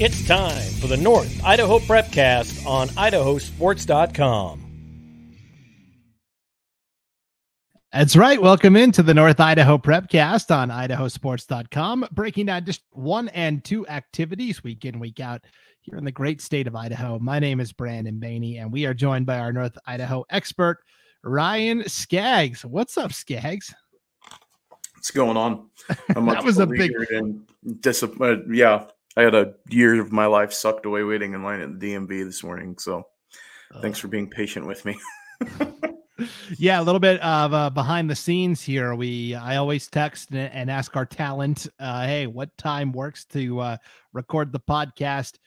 It's time for the North Idaho Prepcast on idahosports.com. That's right. Welcome into the North Idaho Prepcast on idahosports.com, breaking down just one and two activities week in, week out here in the great state of Idaho. My name is Brandon Baney, and we are joined by our North Idaho expert, Ryan Scaggs. What's up, Scaggs? What's going on? that was a big. And dis- uh, yeah, I had a year of my life sucked away waiting in line at the DMV this morning. So, uh, thanks for being patient with me. yeah, a little bit of uh, behind the scenes here. We I always text and, ask our talent, uh, hey, what time works to uh, record the podcast?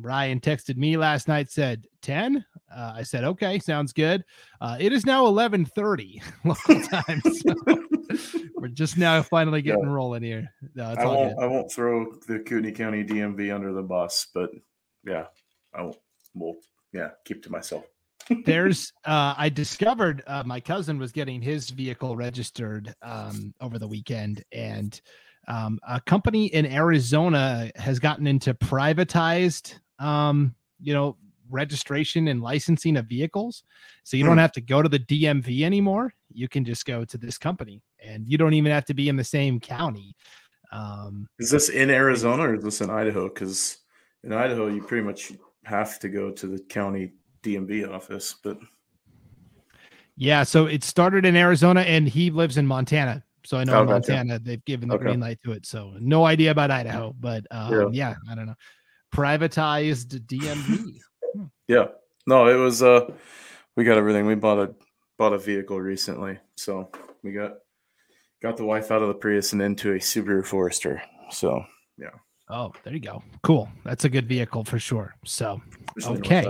Ryan texted me last night, said 10. Uh, I said, okay, sounds good. Uh, it is now 1130 local time. So we're just now finally getting yeah. rolling here. No, I, won't, I won't throw the Kootenai County DMV under the bus, but yeah, I will, will yeah, keep to myself. There's, uh, I discovered uh, my cousin was getting his vehicle registered um, over the weekend and um, a company in Arizona has gotten into privatized um, you know, registration and licensing of vehicles. So you don't hmm. have to go to the DMV anymore. You can just go to this company and you don't even have to be in the same county. Um, is this in Arizona or is this in Idaho? Because in Idaho, you pretty much have to go to the county DMV office, but yeah, so it started in Arizona and he lives in Montana. So I know oh, Montana, gotcha. they've given the okay. green light to it. So no idea about Idaho, but um, yeah. yeah, I don't know privatized DMV. Hmm. yeah. No, it was uh we got everything. We bought a bought a vehicle recently. So we got got the wife out of the Prius and into a Subaru Forester. So yeah. Oh, there you go. Cool. That's a good vehicle for sure. So okay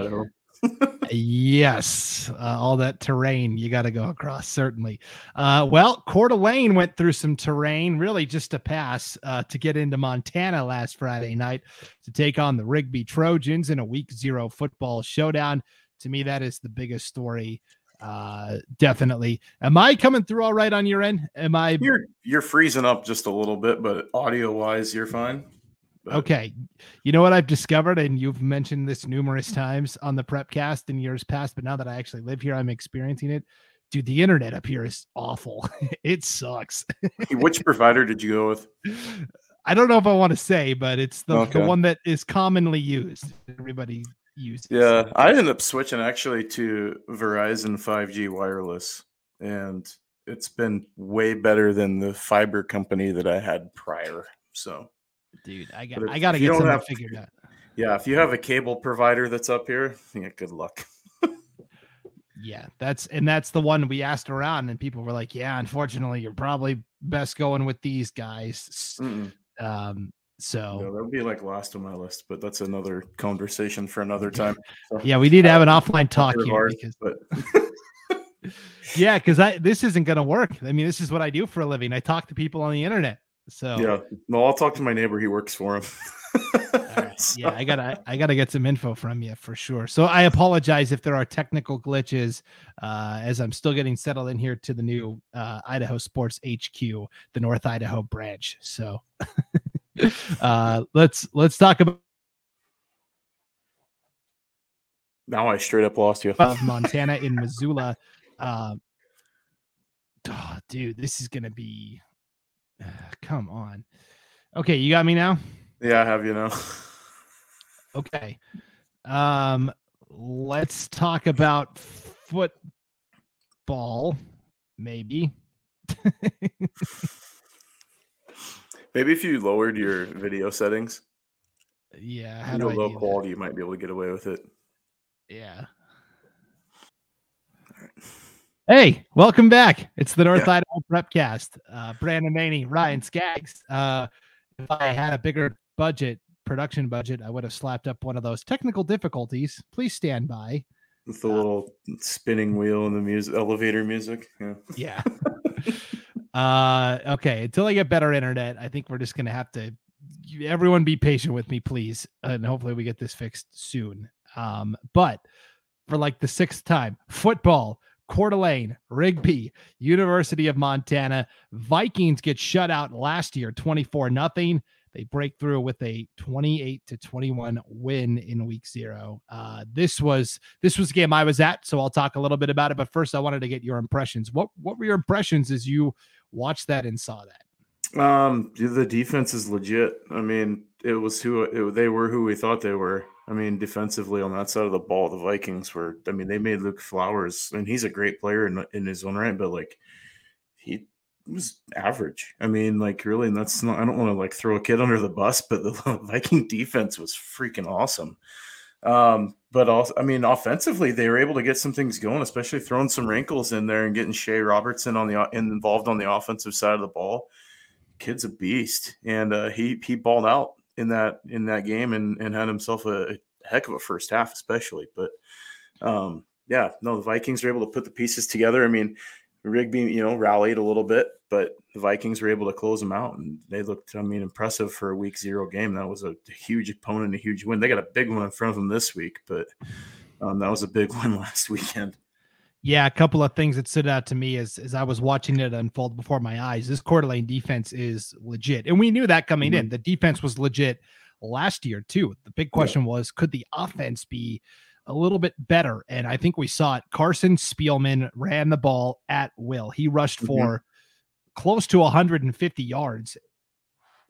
yes, uh, all that terrain you got to go across, certainly. Uh, well, Coeur d'Alene went through some terrain, really just to pass uh, to get into Montana last Friday night to take on the Rigby Trojans in a Week Zero football showdown. To me, that is the biggest story. Uh, definitely. Am I coming through all right on your end? Am I? You're you're freezing up just a little bit, but audio wise, you're fine. Okay. You know what I've discovered, and you've mentioned this numerous times on the Prepcast in years past, but now that I actually live here, I'm experiencing it. Dude, the internet up here is awful. it sucks. Which provider did you go with? I don't know if I want to say, but it's the, okay. the one that is commonly used. Everybody uses. Yeah, I ended up switching actually to Verizon 5G wireless, and it's been way better than the fiber company that I had prior. So dude. I got I got to get something have, figured out. Yeah, if you have a cable provider that's up here, yeah, good luck. yeah, that's and that's the one we asked around, and people were like, "Yeah, unfortunately, you're probably best going with these guys." Mm-mm. Um, so that would be like last on my list, but that's another conversation for another time. So, yeah, we need to have an offline talk here hard, because. But... yeah, because I this isn't gonna work. I mean, this is what I do for a living. I talk to people on the internet. So yeah, no, I'll talk to my neighbor. He works for him. so. Yeah, I gotta I gotta get some info from you for sure. So I apologize if there are technical glitches uh, as I'm still getting settled in here to the new uh, Idaho Sports HQ, the North Idaho branch. So uh, let's let's talk about. Now I straight up lost you. of Montana in Missoula. Uh, oh, dude, this is gonna be come on. Okay, you got me now? Yeah, I have you now. okay. Um let's talk about football maybe. maybe if you lowered your video settings. Yeah, how do low quality, you might be able to get away with it. Yeah. Hey, welcome back. It's the North yeah. Idaho Prepcast. Uh, Brandon Baney, Ryan Scaggs. Uh, if I had a bigger budget, production budget, I would have slapped up one of those technical difficulties. Please stand by. With the uh, little spinning wheel and the music, elevator music. Yeah. Yeah. uh, okay. Until I get better internet, I think we're just gonna have to. Everyone, be patient with me, please, and hopefully we get this fixed soon. Um, but for like the sixth time, football Coeur d'Alene, Rigby, University of Montana. Vikings get shut out last year, 24 nothing. They break through with a 28 to 21 win in week zero. Uh, this was this was a game I was at, so I'll talk a little bit about it. But first, I wanted to get your impressions. What what were your impressions as you watched that and saw that? Um, the defense is legit. I mean, it was who it, they were who we thought they were. I mean, defensively on that side of the ball, the Vikings were. I mean, they made Luke Flowers, and he's a great player in, in his own right, but like he was average. I mean, like really, and that's not. I don't want to like throw a kid under the bus, but the Viking defense was freaking awesome. Um, but also, I mean, offensively, they were able to get some things going, especially throwing some wrinkles in there and getting Shea Robertson on the involved on the offensive side of the ball. Kid's a beast, and uh, he he balled out in that in that game and and had himself a, a heck of a first half, especially. But um, yeah, no, the Vikings were able to put the pieces together. I mean, Rigby, you know, rallied a little bit, but the Vikings were able to close them out, and they looked, I mean, impressive for a week zero game. That was a huge opponent, a huge win. They got a big one in front of them this week, but um, that was a big win last weekend. Yeah, a couple of things that stood out to me as as I was watching it unfold before my eyes. This Coeur d'Alene defense is legit, and we knew that coming mm-hmm. in. The defense was legit last year too. The big question yeah. was, could the offense be a little bit better. And I think we saw it. Carson Spielman ran the ball at will. He rushed mm-hmm. for close to 150 yards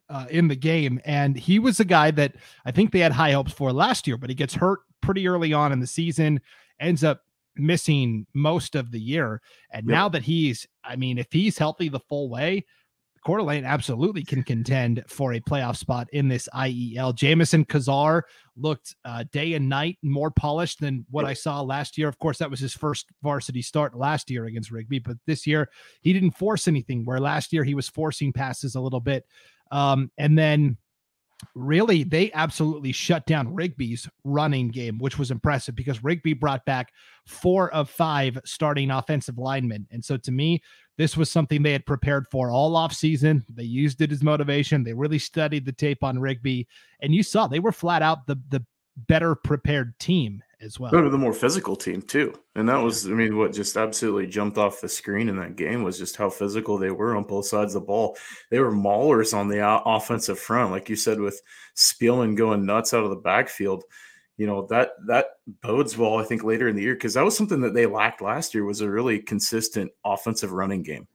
uh, in the game. And he was a guy that I think they had high hopes for last year, but he gets hurt pretty early on in the season, ends up missing most of the year. And yep. now that he's, I mean, if he's healthy the full way, Coeur d'Alene absolutely can contend for a playoff spot in this IEL. Jamison Kazar looked uh, day and night more polished than what I saw last year. Of course, that was his first varsity start last year against Rigby, but this year he didn't force anything. Where last year he was forcing passes a little bit, um, and then really they absolutely shut down Rigby's running game, which was impressive because Rigby brought back four of five starting offensive linemen. And so to me, this was something they had prepared for all off season. They used it as motivation. They really studied the tape on Rigby, and you saw they were flat out the the better prepared team as well. the more physical team too, and that was I mean what just absolutely jumped off the screen in that game was just how physical they were on both sides of the ball. They were maulers on the offensive front, like you said, with Spielman going nuts out of the backfield you know that that bodes well i think later in the year because that was something that they lacked last year was a really consistent offensive running game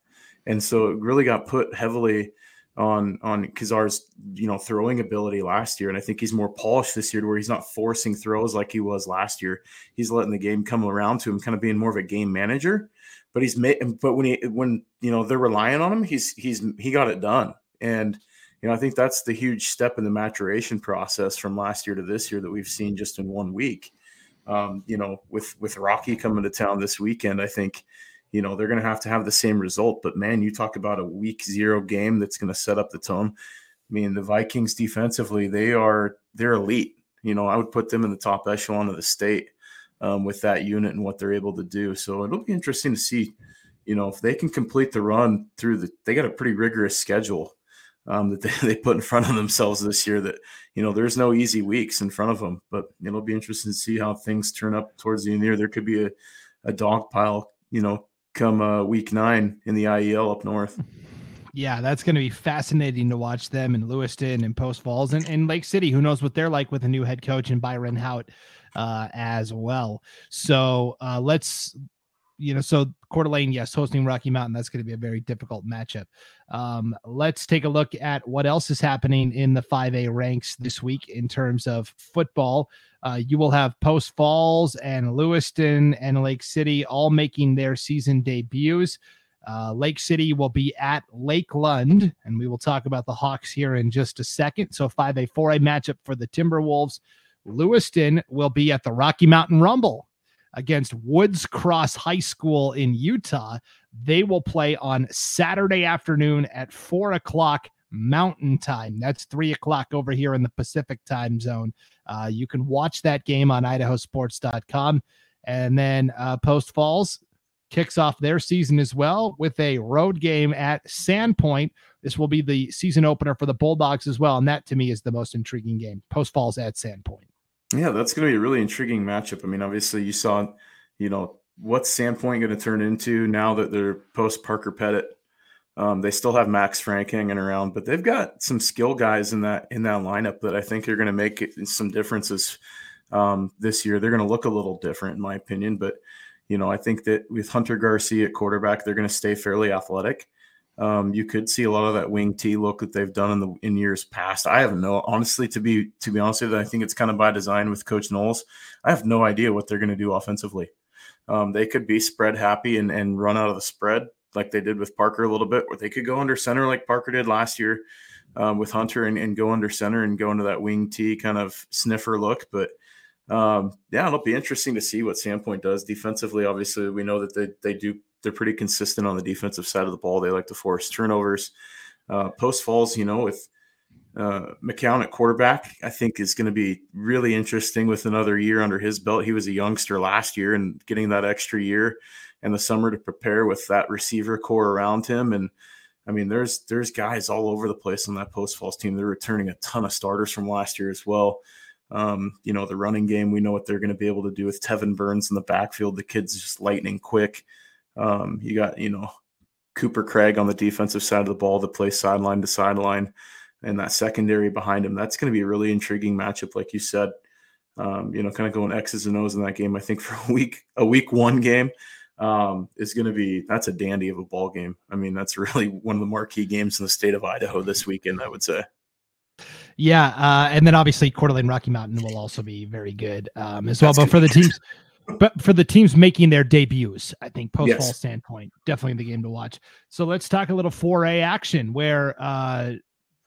and so it really got put heavily on on Kazar's you know throwing ability last year. And I think he's more polished this year where he's not forcing throws like he was last year. He's letting the game come around to him kind of being more of a game manager. But he's made but when he when you know they're relying on him he's he's he got it done. And you know, I think that's the huge step in the maturation process from last year to this year that we've seen just in one week. Um, you know, with with Rocky coming to town this weekend, I think, you know, they're going to have to have the same result. But man, you talk about a week zero game that's going to set up the tone. I mean, the Vikings defensively, they are they're elite. You know, I would put them in the top echelon of the state um, with that unit and what they're able to do. So it'll be interesting to see, you know, if they can complete the run through the. They got a pretty rigorous schedule um, that they, they put in front of themselves this year that you know there's no easy weeks in front of them but it'll be interesting to see how things turn up towards the end of the year there could be a, a dog pile you know come uh, week nine in the iel up north. Yeah that's going to be fascinating to watch them in lewiston and post falls and, and lake city. Who knows what they're like with a new head coach and byron hout uh, as well. So uh, let's you know, so Coeur d'Alene, yes, hosting Rocky Mountain, that's going to be a very difficult matchup. Um, let's take a look at what else is happening in the 5A ranks this week in terms of football. Uh, you will have Post Falls and Lewiston and Lake City all making their season debuts. Uh, Lake City will be at Lakeland, and we will talk about the Hawks here in just a second. So, 5A, 4A matchup for the Timberwolves. Lewiston will be at the Rocky Mountain Rumble against Woods Cross High School in Utah. They will play on Saturday afternoon at four o'clock Mountain Time. That's three o'clock over here in the Pacific time zone. Uh, you can watch that game on idahosports.com. And then uh, Post Falls kicks off their season as well with a road game at Sandpoint. This will be the season opener for the Bulldogs as well. And that to me is the most intriguing game. Post Falls at Sandpoint. Yeah, that's going to be a really intriguing matchup. I mean, obviously, you saw, you know, what's Sandpoint going to turn into now that they're post Parker Pettit. Um, they still have Max Frank hanging around, but they've got some skill guys in that in that lineup that I think are going to make some differences um, this year. They're going to look a little different, in my opinion. But you know, I think that with Hunter Garcia at quarterback, they're going to stay fairly athletic. Um, you could see a lot of that wing T look that they've done in the in years past. I have no honestly to be to be honest with you, I think it's kind of by design with Coach Knowles. I have no idea what they're going to do offensively. Um, they could be spread happy and, and run out of the spread like they did with Parker a little bit, or they could go under center like Parker did last year um, with Hunter and, and, go under center and go into that wing T kind of sniffer look. But um, yeah, it'll be interesting to see what Sandpoint does defensively. Obviously, we know that they, they do they're pretty consistent on the defensive side of the ball. They like to force turnovers. Uh, Post Falls, you know, with uh, McCown at quarterback, I think is going to be really interesting with another year under his belt. He was a youngster last year and getting that extra year and the summer to prepare with that receiver corps around him. And I mean, there's there's guys all over the place on that Post Falls team. They're returning a ton of starters from last year as well. Um, you know, the running game, we know what they're going to be able to do with Tevin Burns in the backfield. The kid's just lightning quick. Um, you got, you know, Cooper Craig on the defensive side of the ball that plays sideline to sideline, and that secondary behind him. That's going to be a really intriguing matchup, like you said. Um, you know, kind of going X's and O's in that game. I think for a week, a week one game um, is going to be that's a dandy of a ball game. I mean, that's really one of the marquee games in the state of Idaho this weekend. I would say. Yeah, uh, and then obviously Coeur d'Alene Rocky Mountain will also be very good um, as well. But for the teams, but for the teams making their debuts, I think post fall yes. Sandpoint, definitely the game to watch. So let's talk a little 4A action where uh,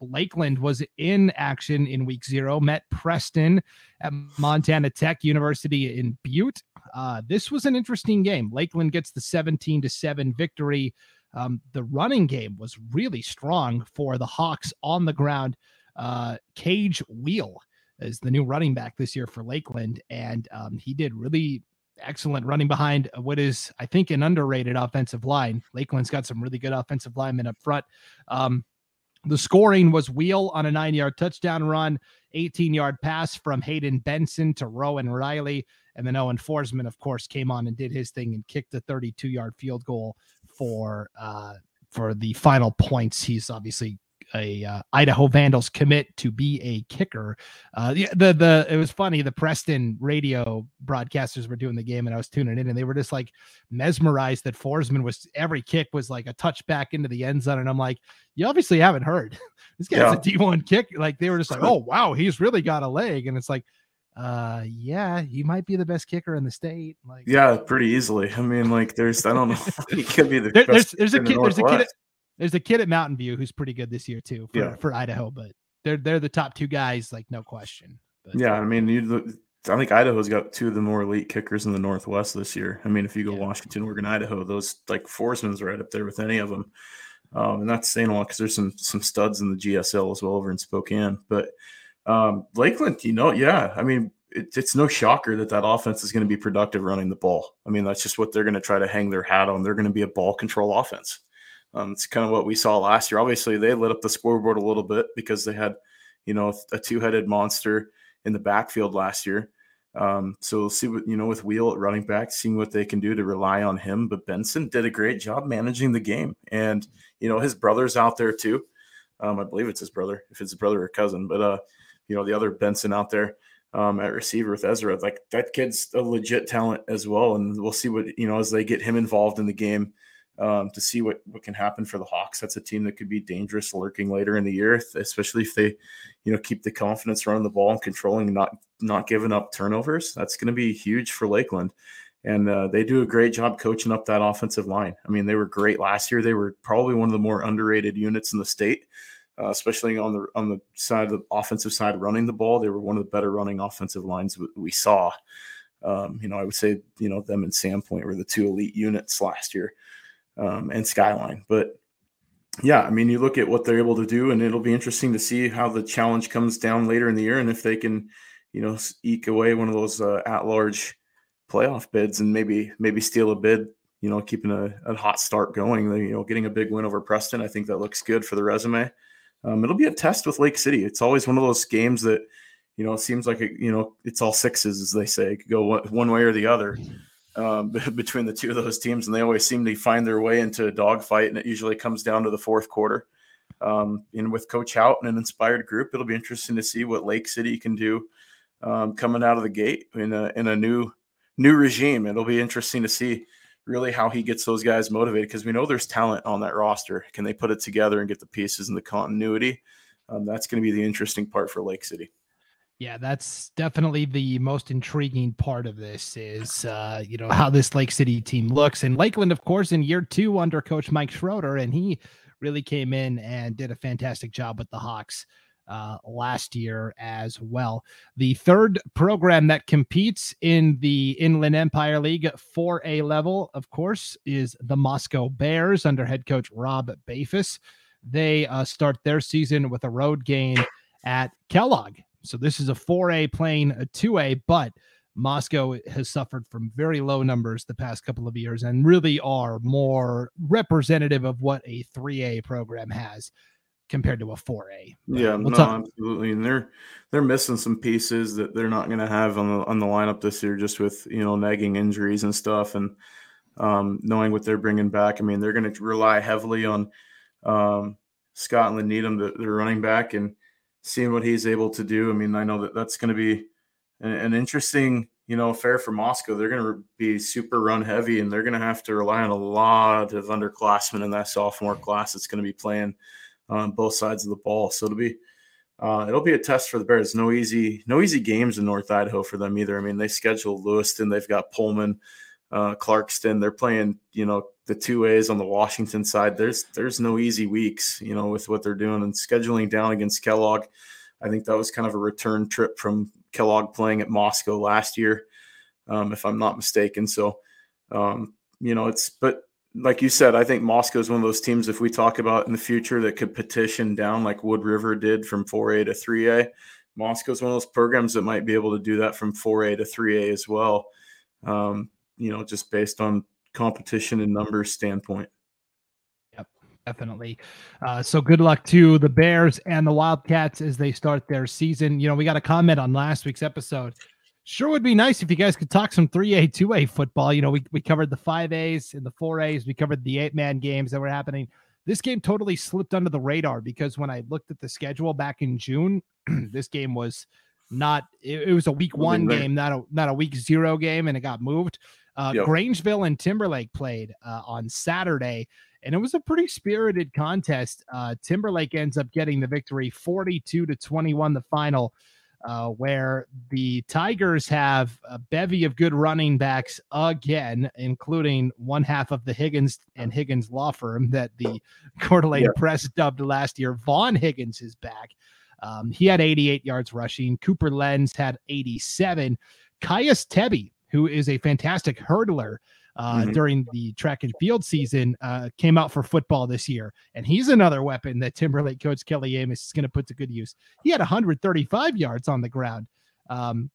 Lakeland was in action in week zero, met Preston at Montana Tech University in Butte. Uh, this was an interesting game. Lakeland gets the 17 to 7 victory. Um, the running game was really strong for the Hawks on the ground. Uh, Cage Wheel is the new running back this year for Lakeland, and um, he did really excellent running behind what is, I think, an underrated offensive line. Lakeland's got some really good offensive linemen up front. Um, the scoring was Wheel on a nine yard touchdown run, 18 yard pass from Hayden Benson to Rowan Riley. And then Owen Forsman, of course, came on and did his thing and kicked a 32 yard field goal for uh, for the final points. He's obviously a uh, Idaho Vandals commit to be a kicker. Uh, the, the the it was funny. The Preston radio broadcasters were doing the game, and I was tuning in, and they were just like mesmerized that Forsman was every kick was like a touch back into the end zone, and I'm like, you obviously haven't heard this guy's yeah. a D1 kick. Like they were just like, oh wow, he's really got a leg, and it's like. Uh yeah, he might be the best kicker in the state. Like yeah, pretty easily. I mean, like there's I don't know, he could be the there, there's there's a kid the there's a kid there's a kid at Mountain View who's pretty good this year too for, yeah. for Idaho, but they're they're the top two guys, like no question. But, yeah, I mean, you, I think Idaho's got two of the more elite kickers in the Northwest this year. I mean, if you go yeah. Washington, Oregon, Idaho, those like Forsman's right up there with any of them. Um, and that's saying a lot because there's some some studs in the GSL as well over in Spokane. But um, Lakeland, you know, yeah, I mean, it, it's no shocker that that offense is going to be productive running the ball. I mean, that's just what they're going to try to hang their hat on. They're going to be a ball control offense. Um, it's kind of what we saw last year. Obviously, they lit up the scoreboard a little bit because they had, you know, a two-headed monster in the backfield last year. Um, so we'll see what you know with Wheel at running back, seeing what they can do to rely on him. But Benson did a great job managing the game, and you know his brother's out there too. Um, I believe it's his brother, if it's a brother or cousin. But uh, you know the other Benson out there um, at receiver with Ezra, like that kid's a legit talent as well. And we'll see what you know as they get him involved in the game um, to see what what can happen for the Hawks. That's a team that could be dangerous lurking later in the year, especially if they, you know, keep the confidence running the ball and controlling, not not giving up turnovers. That's going to be huge for Lakeland, and uh, they do a great job coaching up that offensive line. I mean, they were great last year. They were probably one of the more underrated units in the state. Uh, especially on the on the side of the offensive side running the ball, they were one of the better running offensive lines we saw. Um, you know, I would say you know them and Sandpoint were the two elite units last year um, and Skyline. But yeah, I mean, you look at what they're able to do, and it'll be interesting to see how the challenge comes down later in the year, and if they can, you know, eke away one of those uh, at-large playoff bids, and maybe maybe steal a bid. You know, keeping a, a hot start going. You know, getting a big win over Preston. I think that looks good for the resume. Um, it'll be a test with Lake City. It's always one of those games that, you know, it seems like it, you know it's all sixes, as they say. It could go one, one way or the other. Um, between the two of those teams, and they always seem to find their way into a dogfight, and it usually comes down to the fourth quarter. Um, and with Coach Hout and an inspired group, it'll be interesting to see what Lake City can do um, coming out of the gate in a in a new new regime. It'll be interesting to see really how he gets those guys motivated because we know there's talent on that roster. Can they put it together and get the pieces and the continuity? Um, that's going to be the interesting part for Lake City. Yeah, that's definitely the most intriguing part of this is uh, you know how this Lake City team looks. And Lakeland, of course, in year two under coach Mike Schroeder, and he really came in and did a fantastic job with the Hawks uh, last year as well. The third program that competes in the Inland Empire League 4A level, of course, is the Moscow Bears under head coach Rob Bafus. They uh, start their season with a road game at Kellogg so this is a 4A playing a 2A, but Moscow has suffered from very low numbers the past couple of years and really are more representative of what a 3A program has compared to a 4A. yeah, we'll no, talk- absolutely. And they're they're missing some pieces that they're not going to have on the on the lineup this year just with, you know, nagging injuries and stuff and um, knowing what they're bringing back. I mean, they're going to rely heavily on um, Scotland Needham, the, the running back and seeing what he's able to do. I mean, I know that that's going to be an, an, interesting, you know, affair for Moscow. They're going to be super run heavy, and they're going to have to rely on a lot of underclassmen in that sophomore class that's going to be playing on both sides of the ball. So it'll be uh, it'll be a test for the Bears. No easy, no easy games in North Idaho for them either. I mean, they scheduled Lewiston, they've got Pullman, uh, Clarkston. They're playing, you know, the two A's on the Washington side. There's there's no easy weeks, you know, with what they're doing and scheduling down against Kellogg. I think that was kind of a return trip from Kellogg playing at Moscow last year, um, if I'm not mistaken. So, um, you know, it's but like you said, I think Moscow is one of those teams. If we talk about in the future that could petition down like Wood River did from 4A to 3A, Moscow is one of those programs that might be able to do that from 4A to 3A as well. Um, you know, just based on competition and numbers standpoint. Yep, definitely. Uh, so good luck to the Bears and the Wildcats as they start their season. You know, we got a comment on last week's episode. Sure would be nice if you guys could talk some 3A, 2A football. You know, we, we covered the 5As and the 4As, we covered the eight man games that were happening. This game totally slipped under the radar because when I looked at the schedule back in June, this game was not it, it was a week one game, not a not a week zero game, and it got moved. Uh, yep. Grangeville and Timberlake played uh, on Saturday, and it was a pretty spirited contest. Uh, Timberlake ends up getting the victory 42 to 21, the final, uh, where the Tigers have a bevy of good running backs again, including one half of the Higgins and Higgins law firm that the Coeur yep. Press dubbed last year. Vaughn Higgins is back. Um, he had 88 yards rushing. Cooper Lenz had 87. Caius Tebby who is a fantastic hurdler uh, mm-hmm. during the track and field season, uh, came out for football this year. And he's another weapon that Timberlake coach Kelly Amos is going to put to good use. He had 135 yards on the ground. Um,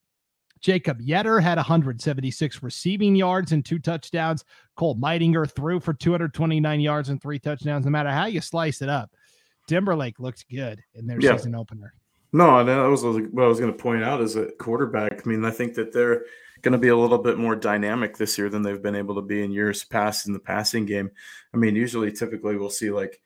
Jacob Yetter had 176 receiving yards and two touchdowns. Cole Meidinger threw for 229 yards and three touchdowns. No matter how you slice it up, Timberlake looks good in their yeah. season opener. No, that was what I was going to point out as a quarterback. I mean, I think that they're going to be a little bit more dynamic this year than they've been able to be in years past in the passing game. I mean, usually, typically, we'll see like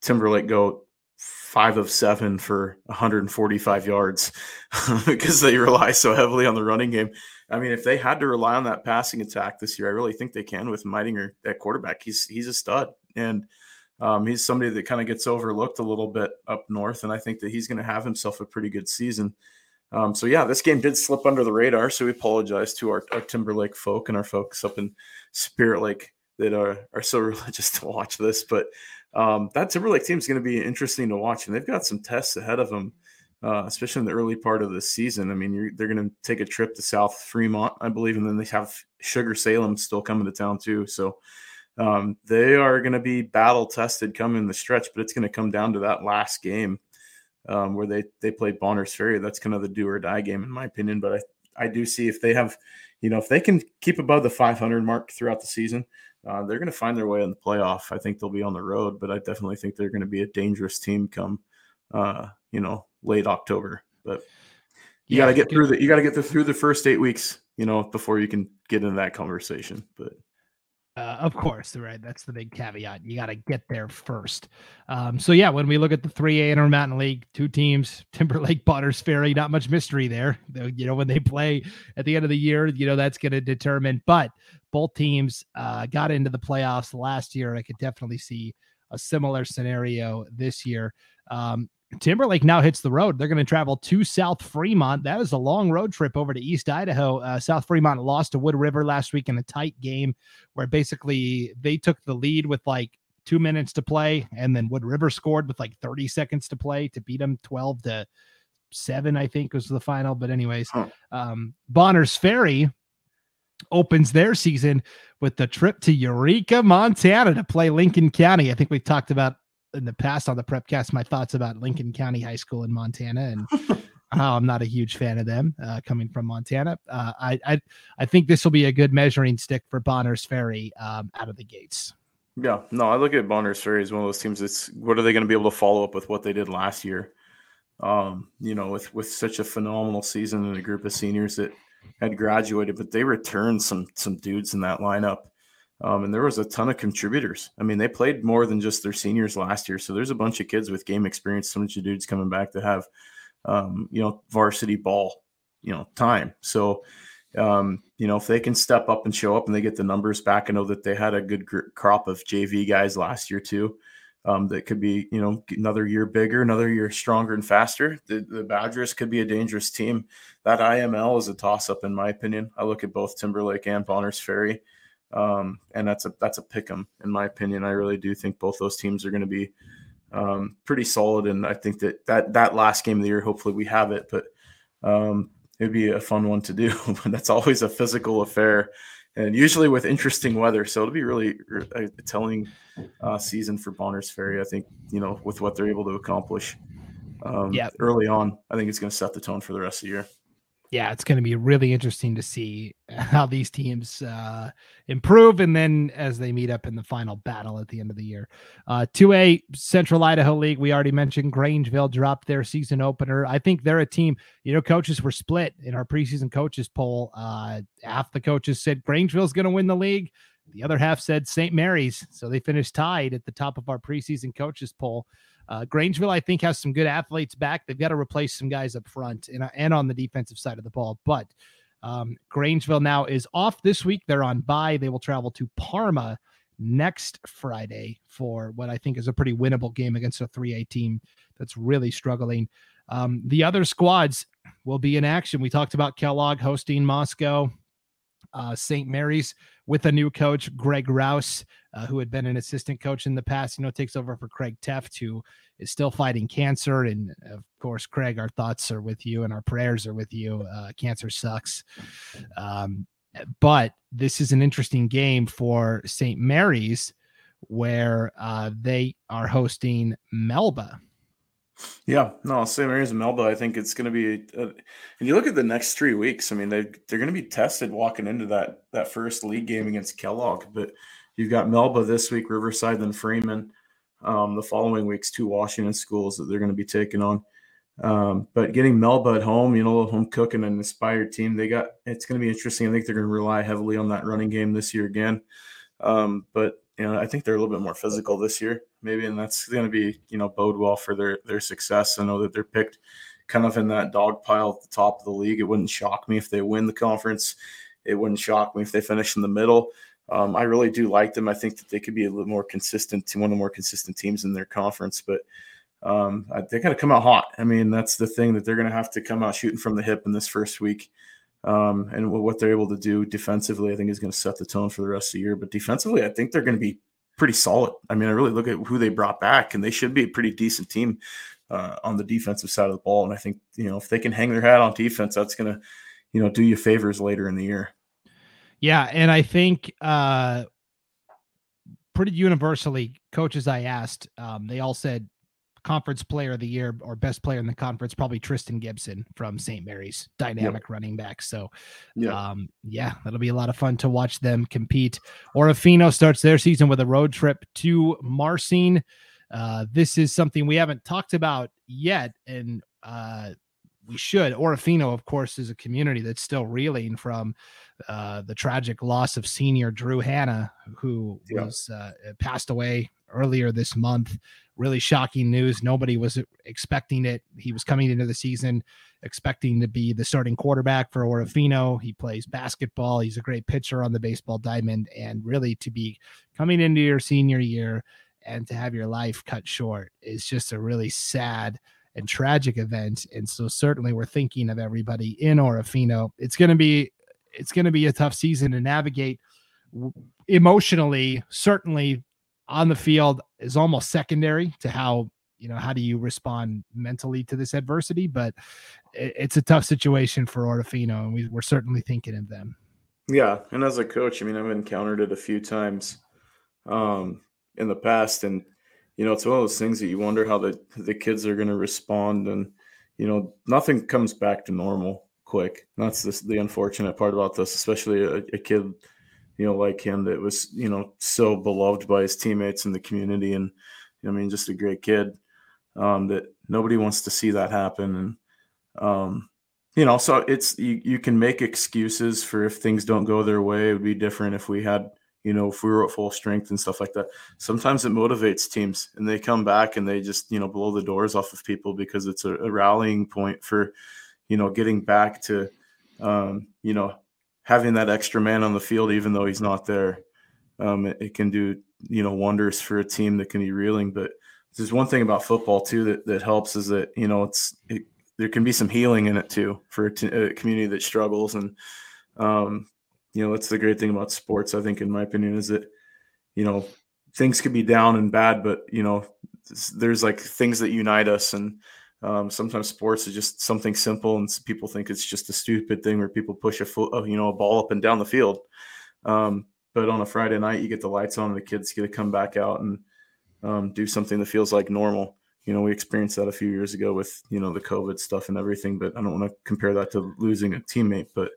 Timberlake go five of seven for 145 yards because they rely so heavily on the running game. I mean, if they had to rely on that passing attack this year, I really think they can with Meidinger at quarterback. He's he's a stud, and um, he's somebody that kind of gets overlooked a little bit up north, and I think that he's going to have himself a pretty good season. Um, so yeah, this game did slip under the radar. So we apologize to our, our Timberlake folk and our folks up in Spirit Lake that are, are so religious to watch this. But um, that Timberlake team is going to be interesting to watch, and they've got some tests ahead of them, uh, especially in the early part of the season. I mean, they're going to take a trip to South Fremont, I believe, and then they have Sugar Salem still coming to town too. So um, they are going to be battle tested coming the stretch, but it's going to come down to that last game um, where they they played Bonners Ferry. That's kind of the do or die game, in my opinion. But I, I do see if they have, you know, if they can keep above the 500 mark throughout the season, uh, they're going to find their way in the playoff. I think they'll be on the road, but I definitely think they're going to be a dangerous team come, uh, you know, late October. But you yeah, got to get through the you got to get through the first eight weeks. you know, before you can get into that conversation. But uh, of course, right. That's the big caveat. You got to get there first. Um, so yeah, when we look at the 3A Intermountain League, two teams, Timberlake, Bonners Ferry, not much mystery there. You know, when they play at the end of the year, you know that's going to determine. But both teams uh, got into the playoffs last year. I could definitely see a similar scenario this year. Um, Timberlake now hits the road. They're going to travel to South Fremont. That is a long road trip over to East Idaho. Uh, South Fremont lost to Wood River last week in a tight game where basically they took the lead with like two minutes to play, and then Wood River scored with like 30 seconds to play to beat them 12 to seven, I think was the final. But, anyways, um, Bonners Ferry opens their season with the trip to Eureka, Montana to play Lincoln County. I think we've talked about in the past on the prepcast my thoughts about Lincoln County High School in Montana and how I'm not a huge fan of them uh, coming from Montana. Uh, I, I I think this will be a good measuring stick for Bonners Ferry um, out of the gates. Yeah, no, I look at Bonners Ferry as one of those teams. That's what are they going to be able to follow up with what they did last year? Um, you know, with with such a phenomenal season and a group of seniors that had graduated, but they returned some some dudes in that lineup um, and there was a ton of contributors. I mean, they played more than just their seniors last year. So there's a bunch of kids with game experience, some of you dudes coming back to have, um, you know, varsity ball, you know, time. So, um, you know, if they can step up and show up and they get the numbers back, I know that they had a good gr- crop of JV guys last year too. Um, that could be, you know, another year bigger, another year stronger and faster. The, the Badgers could be a dangerous team. That IML is a toss up, in my opinion. I look at both Timberlake and Bonners Ferry. Um, and that's a that's a pick 'em in my opinion. I really do think both those teams are going to be um, pretty solid, and I think that that that last game of the year, hopefully we have it, but um, it'd be a fun one to do. but that's always a physical affair, and usually with interesting weather. So it'll be really a telling uh, season for Bonners Ferry. I think you know with what they're able to accomplish um, yeah. early on. I think it's going to set the tone for the rest of the year yeah, it's going to be really interesting to see how these teams uh, improve, and then as they meet up in the final battle at the end of the year. Uh, 2A Central Idaho League, we already mentioned Grangeville dropped their season opener. I think they're a team. You know, coaches were split in our preseason coaches poll. Uh, half the coaches said Grangeville's going to win the league. The other half said St. Maries. So they finished tied at the top of our preseason coaches poll. Uh, Grangeville, I think, has some good athletes back. They've got to replace some guys up front and, and on the defensive side of the ball. But um, Grangeville now is off this week. They're on bye. They will travel to Parma next Friday for what I think is a pretty winnable game against a 3A team that's really struggling. Um, the other squads will be in action. We talked about Kellogg hosting Moscow, uh, St. Maries with a new coach, Greg Rouse, uh, who had been an assistant coach in the past, you know, takes over for Craig Teft, who is still fighting cancer. And of course, Craig, our thoughts are with you and our prayers are with you. Uh, cancer sucks. Um, but this is an interesting game for St. Maries where uh, they are hosting Melba. Yeah, no, St. Maries and Melba. I think it's going to be. A, and you look at the next three weeks. I mean, they they're going to be tested walking into that that first league game against Kellogg. But you've got Melba this week, Riverside, then Freeman. Um, the following weeks, two Washington schools that they're going to be taking on. Um, but getting Melba at home, you know, home cooking an inspired team, they got. It's going to be interesting. I think they're going to rely heavily on that running game this year again. Um, but you know, I think they're a little bit more physical this year, maybe, and that's going to be, you know, bode well for their their success. I know that they're picked kind of in that dog pile at the top of the league. It wouldn't shock me if they win the conference. It wouldn't shock me if they finish in the middle. Um, I really do like them. I think that they could be a little more consistent to one of the more consistent teams in their conference, but um, they got to come out hot. I mean, that's the thing that they're going to have to come out shooting from the hip in this first week. Um, and what they're able to do defensively, I think, is going to set the tone for the rest of the year. But defensively, I think they're going to be pretty solid. I mean, I really look at who they brought back, and they should be a pretty decent team uh, on the defensive side of the ball. And I think you know if they can hang their hat on defense, that's going to you know do you favors later in the year. Yeah, and I think uh, pretty universally, coaches I asked, um, they all said conference player of the year or best player in the conference, probably Tristan Gibson from St. Maries, dynamic yep. running back. So, yeah. Um, yeah, that'll be a lot of fun to watch them compete. Orofino starts their season with a road trip to Marsing. Uh, this is something we haven't talked about yet, and uh, we should. Orofino, of course, is a community that's still reeling from uh, the tragic loss of senior Drew Hanna, who yeah. was uh, passed away earlier this month. Really shocking news. Nobody was expecting it. He was coming into the season expecting to be the starting quarterback for Orofino. He plays basketball. He's a great pitcher on the baseball diamond. And really to be coming into your senior year and to have your life cut short is just a really sad and tragic event. And so certainly we're thinking of everybody in Orofino. It's going to be it's going to be a tough season to navigate emotionally. Certainly on the field is almost secondary to how you know how do you respond mentally to this adversity? But it's a tough situation for Orofino and we, we're certainly thinking of them. Yeah and as a coach i mean i've encountered it a few times um, in the past and you know it's one of those things that you wonder how the the kids are going to respond and you know nothing comes back to normal quick. That's the, the unfortunate part about this especially a, a kid you know like him that was you know so beloved by his teammates and the community and I mean, just a great kid um, that nobody wants to see that happen. And, um, you know, so it's, you, you can make excuses for if things don't go their way. It would be different if we had, you know, if we were at full strength and stuff like that. Sometimes it motivates teams and they come back and they just, you know, blow the doors off of people because it's a, a rallying point for, you know, getting back to, um, you know, having that extra man on the field, even though he's not there. Um, it, it, can do, you know, wonders for a team that can be reeling. But there's one thing about football too that, that helps is that you know it's it, there can be some healing in it too for a, t- a community that struggles and um, you know that's the great thing about sports i think in my opinion is that you know things could be down and bad but you know there's like things that unite us and um, sometimes sports is just something simple and people think it's just a stupid thing where people push a foot you know a ball up and down the field um, but on a friday night you get the lights on and the kids get to come back out and um, do something that feels like normal. You know, we experienced that a few years ago with you know the COVID stuff and everything, but I don't want to compare that to losing a teammate. But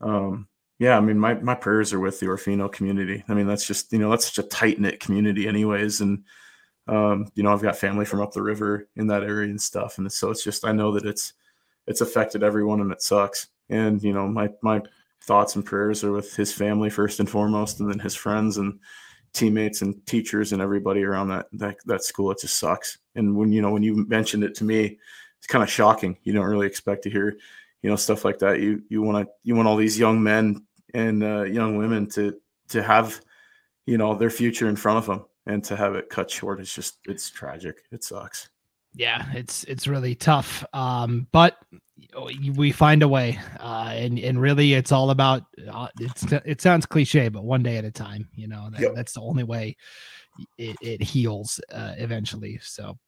um, yeah, I mean, my my prayers are with the Orofino community. I mean, that's just you know that's such a tight knit community, anyways, and um, you know I've got family from up the river in that area and stuff, and so it's just I know that it's it's affected everyone and it sucks. And you know my my thoughts and prayers are with his family first and foremost, and then his friends and teammates and teachers and everybody around that that that school. It just sucks. And when you know when you mentioned it to me, it's kind of shocking. You don't really expect to hear, you know, stuff like that. You you want to you want all these young men and uh, young women to to have, you know, their future in front of them, and to have it cut short is just it's tragic. It sucks yeah, it's it's really tough. Um, but we find a way, uh, and and really, it's all about. Uh, it's it sounds cliche, but one day at a time. You know, that, yep. that's the only way it, it heals uh, eventually. So,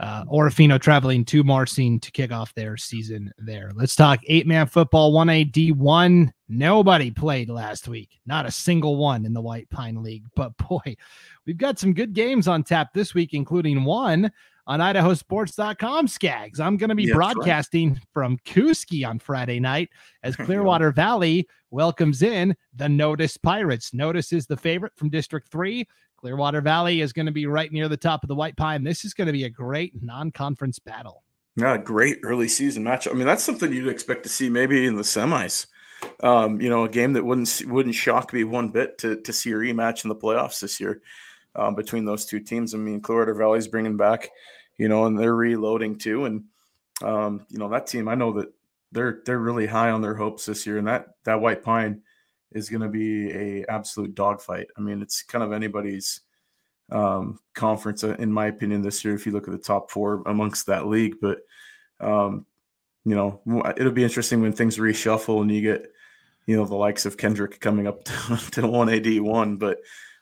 uh, Orofino traveling to Marsing to kick off their season there. Let's talk eight man football, 1A D1. Nobody played last week, not a single one in the White Pine League. But boy, we've got some good games on tap this week, including one on idahosports.com Scaggs i'm going to be broadcasting right. from Kooskia on friday night as clearwater valley welcomes in the Notus pirates Notus is the favorite from district 3 clearwater valley is going to be right near the top of the white pine. This is going to be a great non-conference battle. Yeah great early season match i mean that's something you'd expect to see maybe in the semis. Um, you know a game that wouldn't wouldn't shock me one bit to, to see a rematch in the playoffs this year um, between those two teams. I mean, Clearwater Valley's bringing back you know, and they're reloading too. And um, you know, that team, I know that they're they're really high on their hopes this year, and that that White Pine is going to be a absolute dogfight. I mean, it's kind of anybody's um, conference, uh, in my opinion, this year. If you look at the top four amongst that league, but um, you know, it'll be interesting when things reshuffle and you get, you know, the likes of Kendrick coming up to one AD one. But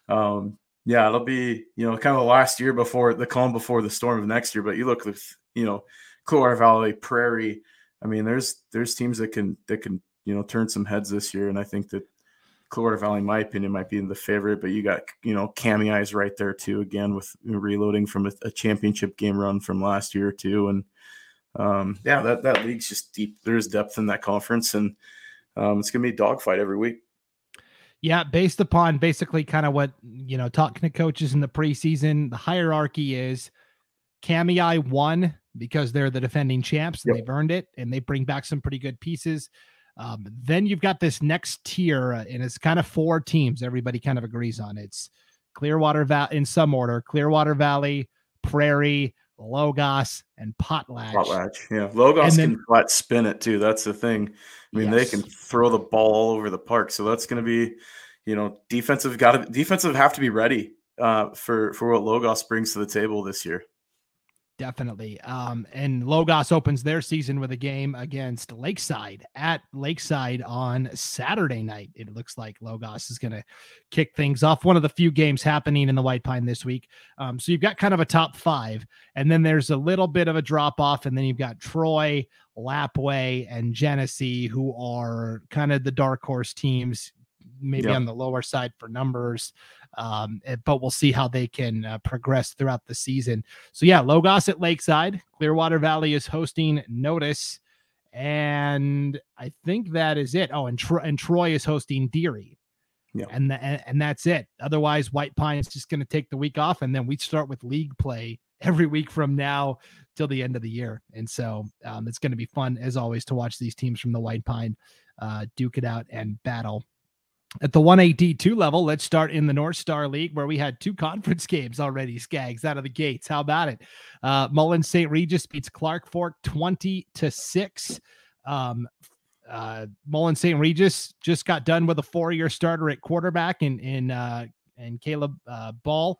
um, yeah, it'll be you know kind of the last year before the calm before the storm of next year. But you look with you know Clearwater Valley, Prairie. I mean, there's there's teams that can that can you know turn some heads this year, and I think that Clearwater Valley, in my opinion, might be in the favorite. But you got you know Kamiah right there too, again with reloading from a, a championship game run from last year too, and um, yeah, that that league's just deep. There's depth in that conference, and um, it's gonna be a dogfight every week. Yeah, based upon basically kind of what you know, talking to coaches in the preseason, the hierarchy is Cami one, because they're the defending champs and Yep. they've earned it, and they bring back some pretty good pieces. Um, then you've got this next tier, uh, and it's kind of four teams. Everybody kind of agrees on it's Clearwater Valley in some order: Clearwater Valley, Prairie, Logos, and Potlatch. Potlatch. Yeah. Logos then- can flat spin it too. That's the thing. I mean, Yes. they can throw the ball all over the park. So that's going to be, you know, defensive got to defensive have to be ready uh, for for what Logos brings to the table this year. Definitely. Um, and Logos opens their season with a game against Lakeside at Lakeside on Saturday night. It looks like Logos is going to kick things off. One of the few games happening in the White Pine this week. Um, so you've got kind of a top five, and then there's a little bit of a drop off, and then you've got Troy, Lapwai, and Genesee, who are kind of the dark horse teams, maybe Yeah. on the lower side for numbers. Um, eh, but we'll see how they can uh, progress throughout the season. So yeah, Logos at Lakeside, Clearwater Valley is hosting Notus, and I think that is it. Oh, and Tro- and Troy is hosting Deary. Yeah. And, the, and and that's it. Otherwise, White Pine is just going to take the week off, and then we start with league play every week from now till the end of the year. And so um, it's going to be fun as always to watch these teams from the White Pine uh, duke it out and battle. At the 1AD2 level, let's start in the North Star League where we had two conference games already, Scaggs, out of the gates. How about it? Uh, Mullins St. Regis beats Clark Fork 20 to 6. Um, uh, Mullins St. Regis just got done with a four year starter at quarterback in, in, uh, and Caleb uh, Ball.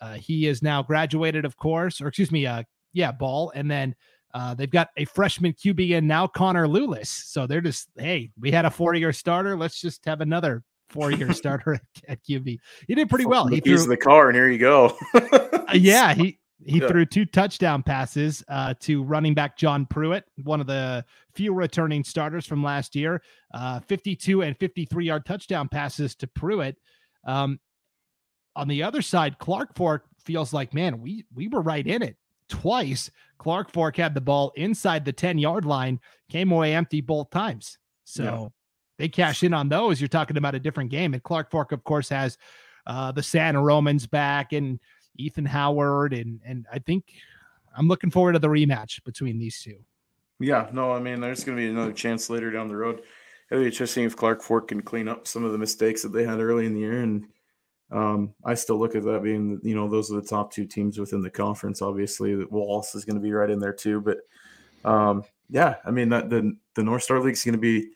Uh, he is now graduated, of course, or excuse me, uh, yeah, Ball. And then uh, they've got a freshman QB in now, Connor Lewis. So they're just, hey, we had a four year starter. Let's just have another four year starter at, at QB. He did pretty well. He threw, the car, and here you go. uh, yeah, he he Yeah. threw two touchdown passes uh, to running back John Pruitt, one of the few returning starters from last year. Uh, 52 and 53 yard touchdown passes to Pruitt. Um, on the other side, Clark Fork feels like, man, we we were right in it twice. Clark Fork had the ball inside the 10 yard line, came away empty both times. So. They cash in on those. You're talking about a different game. And Clark Fork, of course, has uh, the Santa Romans back and Ethan Howard. And and I think I'm looking forward to the rematch between these two. Yeah, no, I mean, there's going to be another chance later down the road. It'll be interesting if Clark Fork can clean up some of the mistakes that they had early in the year. And um, I still look at that being, you know, those are the top two teams within the conference. Obviously, Wallace is going to be right in there too. But um, yeah, I mean, that the the North Star League is going to be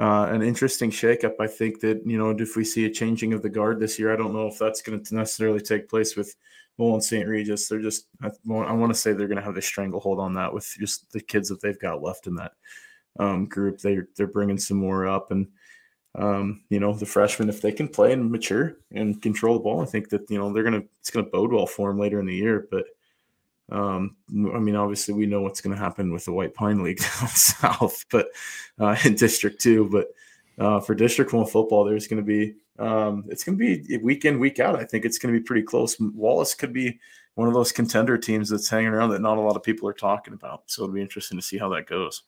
uh, an interesting shakeup. I think that you know, if we see a changing of the guard this year, I don't know if that's going to necessarily take place with Mullan St. Regis. They're just, I, I want to say they're going to have the stranglehold on that with just the kids that they've got left in that um, group. They they're bringing some more up, and um, you know, the freshmen if they can play and mature and control the ball, I think that you know they're gonna it's gonna bode well for them later in the year. But um, I mean, obviously, we know what's going to happen with the White Pine League down south, but uh, in District Two. But uh, for District One football, there's going to be um, it's going to be week in week out. I think it's going to be pretty close. Wallace could be one of those contender teams that's hanging around that not a lot of people are talking about. So it'll be interesting to see how that goes.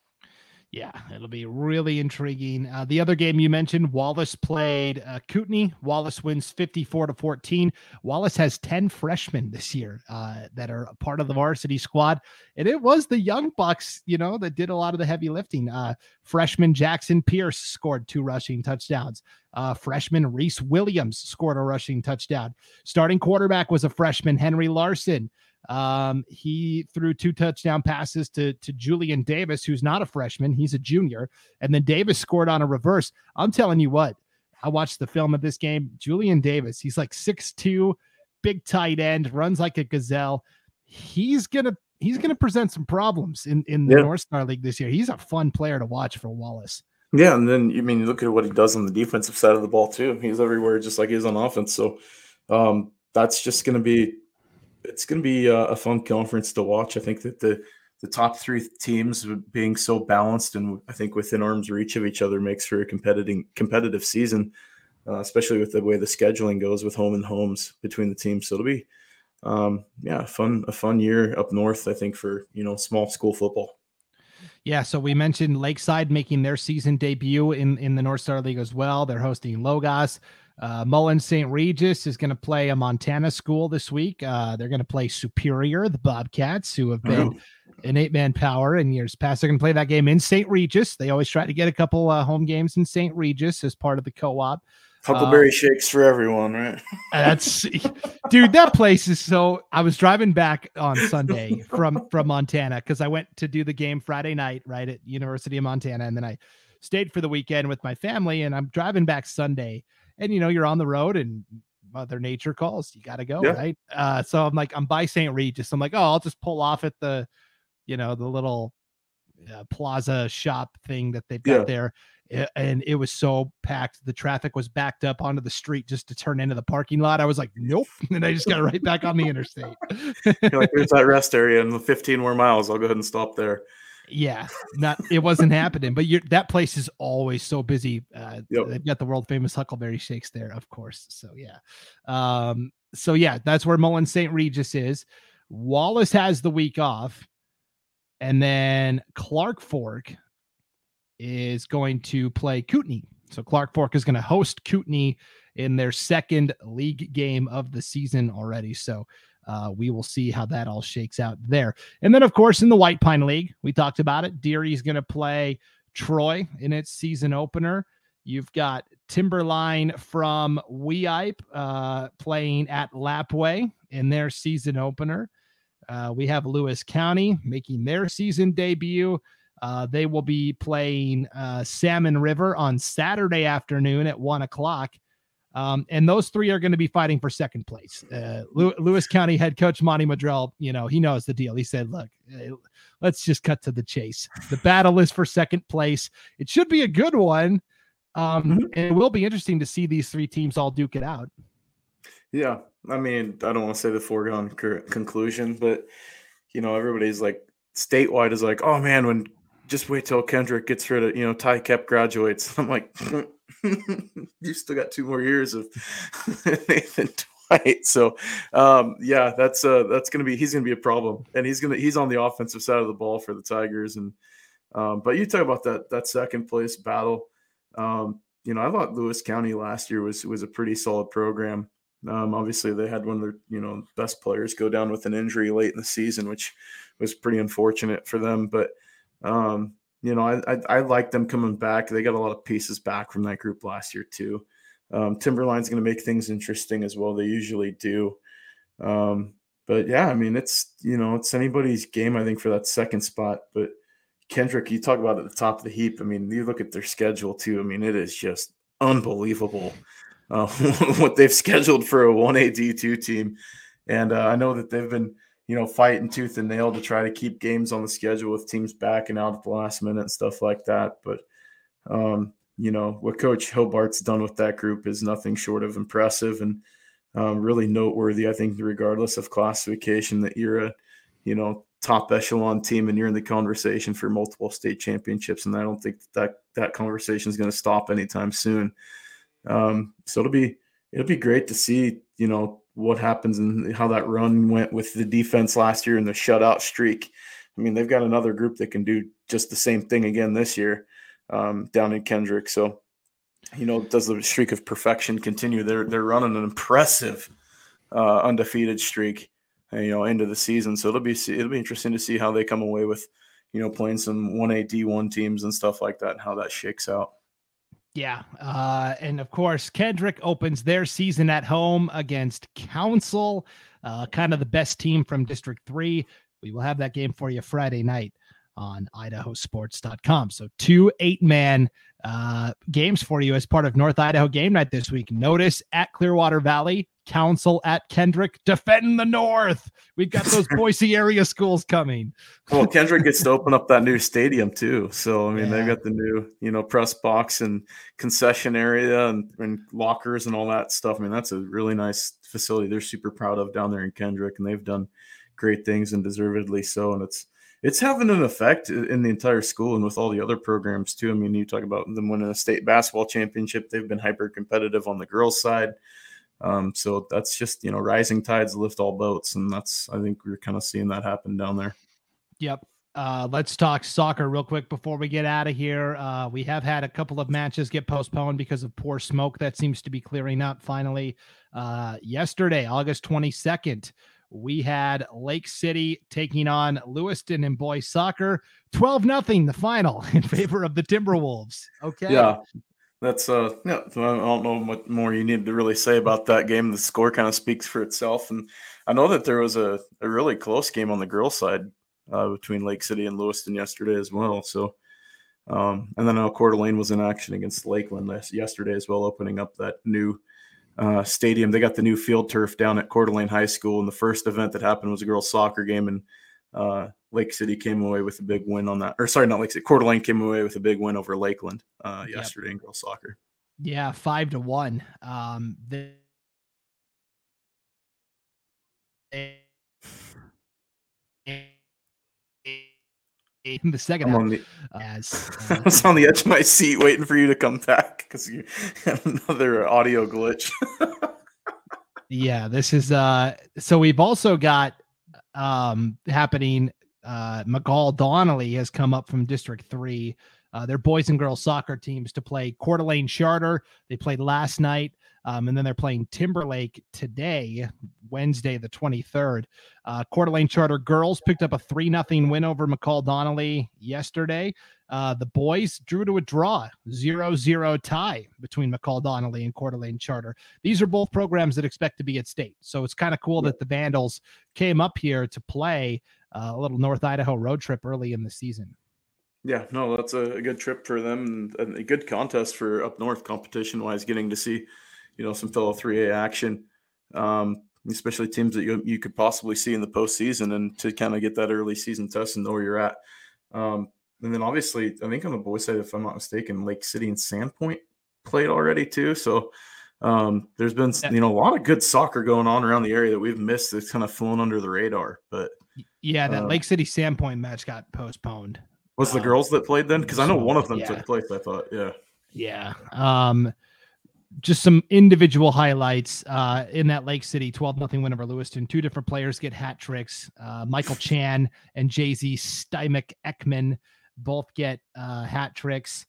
Yeah, it'll be really intriguing. Uh, the other game you mentioned, Wallace played uh, Kootenai. Wallace wins 54 to 14. Wallace has 10 freshmen this year uh, that are part of the varsity squad. And it was the young bucks, you know, that did a lot of the heavy lifting. Uh, freshman Jackson Pierce scored two rushing touchdowns. Uh, freshman Reese Williams scored a rushing touchdown. Starting quarterback was a freshman, Henry Larson. Um, he threw two touchdown passes to to Julian Davis, who's not a freshman, he's a junior, and then Davis scored on a reverse. I'm telling you what, I watched the film of this game. Julian Davis, he's like six two, big tight end, runs like a gazelle. He's gonna he's gonna present some problems in in the Yeah. North Star League this year. He's a fun player to watch for Wallace. Yeah, and then you mean you look at what he does on the defensive side of the ball too. He's everywhere, just like he is on offense. So um, that's just going to be it's going to be a, fun conference to watch. I think that the the top three teams being so balanced and I think within arm's reach of each other makes for a competitive competitive season, uh, especially with the way the scheduling goes with home and homes between the teams. So it'll be um, yeah, fun a fun year up north. I think for you know small school football. Yeah, so we mentioned Lakeside making their season debut in in the North Star League as well. They're hosting Logos. Uh, Mullan St. Regis is going to play a Montana school this week. Uh, they're going to play Superior, the Bobcats, who have been an eight man power in years past. They're going to play that game in St. Regis. They always try to get a couple uh, home games in St. Regis as part of the co op. Huckleberry uh, shakes for everyone, right? that's dude. That place is so. I was driving back on Sunday from from Montana because I went to do the game Friday night, right at University of Montana, and then I stayed for the weekend with my family. And I'm driving back Sunday, and you know you're on the road, and Mother Nature calls. You got to go, yeah. right? Uh, so I'm like, I'm by St. Regis. I'm like, oh, I'll just pull off at the, you know, the little uh, plaza shop thing that they've got yeah. there and it was so packed. The traffic was backed up onto the street just to turn into the parking lot. I was like, nope. And I just got right back on the interstate. like, there's that rest area and the 15 more miles. I'll go ahead and stop there. Yeah, not it wasn't happening, but that place is always so busy. Uh, yep. They've got the world famous Huckleberry Shakes there, of course. So yeah, um, so yeah, that's where Mullan St. Regis is. Wallace has the week off, and then Clark Fork is going to play Kootenai. So Clark Fork is going to host Kootenai in their second league game of the season already. So uh, we will see how that all shakes out there. And then, of course, in the White Pine League, we talked about it. Deary's going to play Troy in its season opener. You've got Timberline from Weippe uh, playing at Lapwai in their season opener. Uh, we have Lewis County making their season debut uh, they will be playing uh, Salmon River on Saturday afternoon at one o'clock. Um, and those three are going to be fighting for second place. Uh, Lewis County head coach Monty Madrell, you know, he knows the deal. He said, look, eh, let's just cut to the chase. The battle is for second place. It should be a good one. Um, mm-hmm. and it will be interesting to see these three teams all duke it out. Yeah. I mean, I don't want to say the foregone conclusion, but, you know, everybody's like, statewide is like, oh man, when just wait till Kendrick gets rid of, you know, Ty Kep graduates. I'm like, you still got two more years of Nathan Dwight. So, um, yeah, that's uh, that's gonna be he's gonna be a problem, and he's gonna he's on the offensive side of the ball for the Tigers. And um, but you talk about that that second place battle. Um, you know, I thought Lewis County last year was was a pretty solid program. Um, obviously, they had one of their you know best players go down with an injury late in the season, which was pretty unfortunate for them. But um, you know, I, I, I like them coming back. They got a lot of pieces back from that group last year too. Um, Timberline's going to make things interesting as well. They usually do. Um, but yeah, I mean, it's you know, it's anybody's game. I think for that second spot. But Kendrick, you talk about at the top of the heap. I mean, you look at their schedule too. I mean, it is just unbelievable uh, what they've scheduled for a one A D two team. And uh, I know that they've been you know, fighting tooth and nail to try to keep games on the schedule with teams backing out at the last minute and stuff like that. But, um, you know, what Coach Hobart's done with that group is nothing short of impressive and um, really noteworthy. I think, regardless of classification, that you're a, you know, top echelon team and you're in the conversation for multiple state championships. And I don't think that that conversation is going to stop anytime soon. Um, so it'll be it'll be great to see, you know, what happens and how that run went with the defense last year and the shutout streak. I mean, they've got another group that can do just the same thing again this year um, down in Kendrick. So, you know, does the streak of perfection continue? They're they're running an impressive uh, undefeated streak, uh, you know, into the season. So it'll be it'll be interesting to see how they come away with, you know, playing some one A D one teams and stuff like that, and how that shakes out. Yeah. Uh, and of course, Kendrick opens their season at home against Council, uh, kind of the best team from District 3. We will have that game for you Friday night on idahosports.com. So, two eight man uh, games for you as part of North Idaho game night this week. Notus at Clearwater Valley, Council at Kendrick, defend the North. We've got those Boise area schools coming. well, Kendrick gets to open up that new stadium too. So, I mean, yeah. they've got the new, you know, press box and concession area and, and lockers and all that stuff. I mean, that's a really nice facility. They're super proud of down there in Kendrick, and they've done great things and deservedly so. And it's, it's having an effect in the entire school and with all the other programs too. I mean, you talk about them winning a state basketball championship. They've been hyper competitive on the girls' side. Um, so that's just you know rising tides lift all boats, and that's I think we're kind of seeing that happen down there. Yep. Uh, let's talk soccer real quick before we get out of here. Uh, we have had a couple of matches get postponed because of poor smoke that seems to be clearing up finally. Uh, yesterday, August 22nd, we had Lake City taking on Lewiston in boys soccer. 12 nothing the final in favor of the Timberwolves. Okay. Yeah. That's uh yeah, I don't know what more you need to really say about that game. The score kind of speaks for itself. And I know that there was a, a really close game on the girls' side uh, between Lake City and Lewiston yesterday as well. So um, and then I know Coeur d'Alene was in action against Lakeland yesterday as well, opening up that new uh, stadium. They got the new field turf down at Coeur d'Alene High School, and the first event that happened was a girls' soccer game, and uh, Lake City came away with a big win on that. Or sorry, not Lake City. Coeur d'Alene came away with a big win over Lakeland uh, yesterday yep. in girls' soccer. Yeah, five to one. Um, the- in the 2nd half. The, as uh, I was on the edge of my seat waiting for you to come back because you had another audio glitch. yeah, this is uh so we've also got um happening uh McCall Donnelly has come up from District 3. Uh, their boys and girls soccer teams to play Coeur d'Alene Charter. They played last night. Um, and then they're playing Timberlake today, Wednesday, the 23rd. Uh, Coeur d'Alene Charter girls picked up a 3 0 win over McCall Donnelly yesterday. Uh, the boys drew to a draw, 0 0 tie between McCall Donnelly and Coeur d'Alene Charter. These are both programs that expect to be at state. So it's kind of cool that the Vandals came up here to play uh, a little North Idaho road trip early in the season. Yeah, no, that's a good trip for them and a good contest for up north competition wise, getting to see you know, some fellow 3A action, um, especially teams that you, you could possibly see in the postseason and to kind of get that early season test and know where you're at. Um, and then obviously, I think on the boys' side, if I'm not mistaken, Lake City and Sandpoint played already too. So um, there's been you know a lot of good soccer going on around the area that we've missed that's kind of flown under the radar. But yeah, that uh, Lake City Sandpoint match got postponed. Was the um, girls that played then? Because I know one of them yeah. took place. I thought, yeah, yeah. Um, just some individual highlights uh, in that Lake City 12 nothing win over Lewiston. Two different players get hat tricks. Uh, Michael Chan and Jay Z Stymic Ekman both get uh, hat tricks.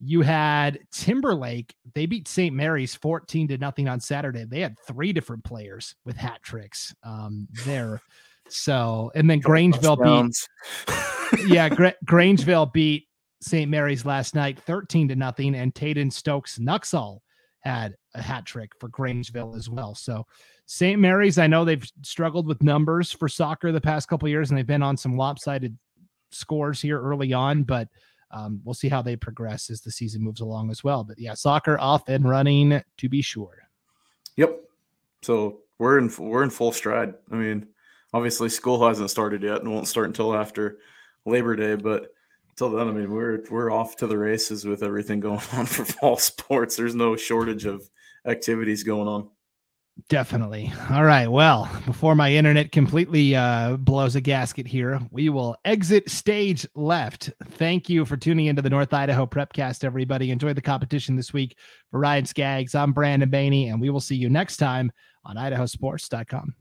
You had Timberlake. They beat St. Maries 14 to nothing on Saturday. They had three different players with hat tricks um, there. So, and then Grangeville beat, yeah, Gra- Grangeville beat St. Maries last night 13 to nothing. And Taden Stokes Nuxall had a hat trick for Grangeville as well. So St. Maries, I know they've struggled with numbers for soccer the past couple years, and they've been on some lopsided scores here early on, but um, we'll see how they progress as the season moves along as well. But yeah, soccer off and running to be sure. Yep. So we're in we're in full stride. I mean, obviously school hasn't started yet and won't start until after Labor Day, but Till then, I mean, we're we're off to the races with everything going on for fall sports. There's no shortage of activities going on. Definitely. All right. Well, before my internet completely uh, blows a gasket here, we will exit stage left. Thank you for tuning into the North Idaho Prepcast, everybody. Enjoy the competition this week. For Ryan Scaggs, I'm Brandon Baney, and we will see you next time on idahosports.com.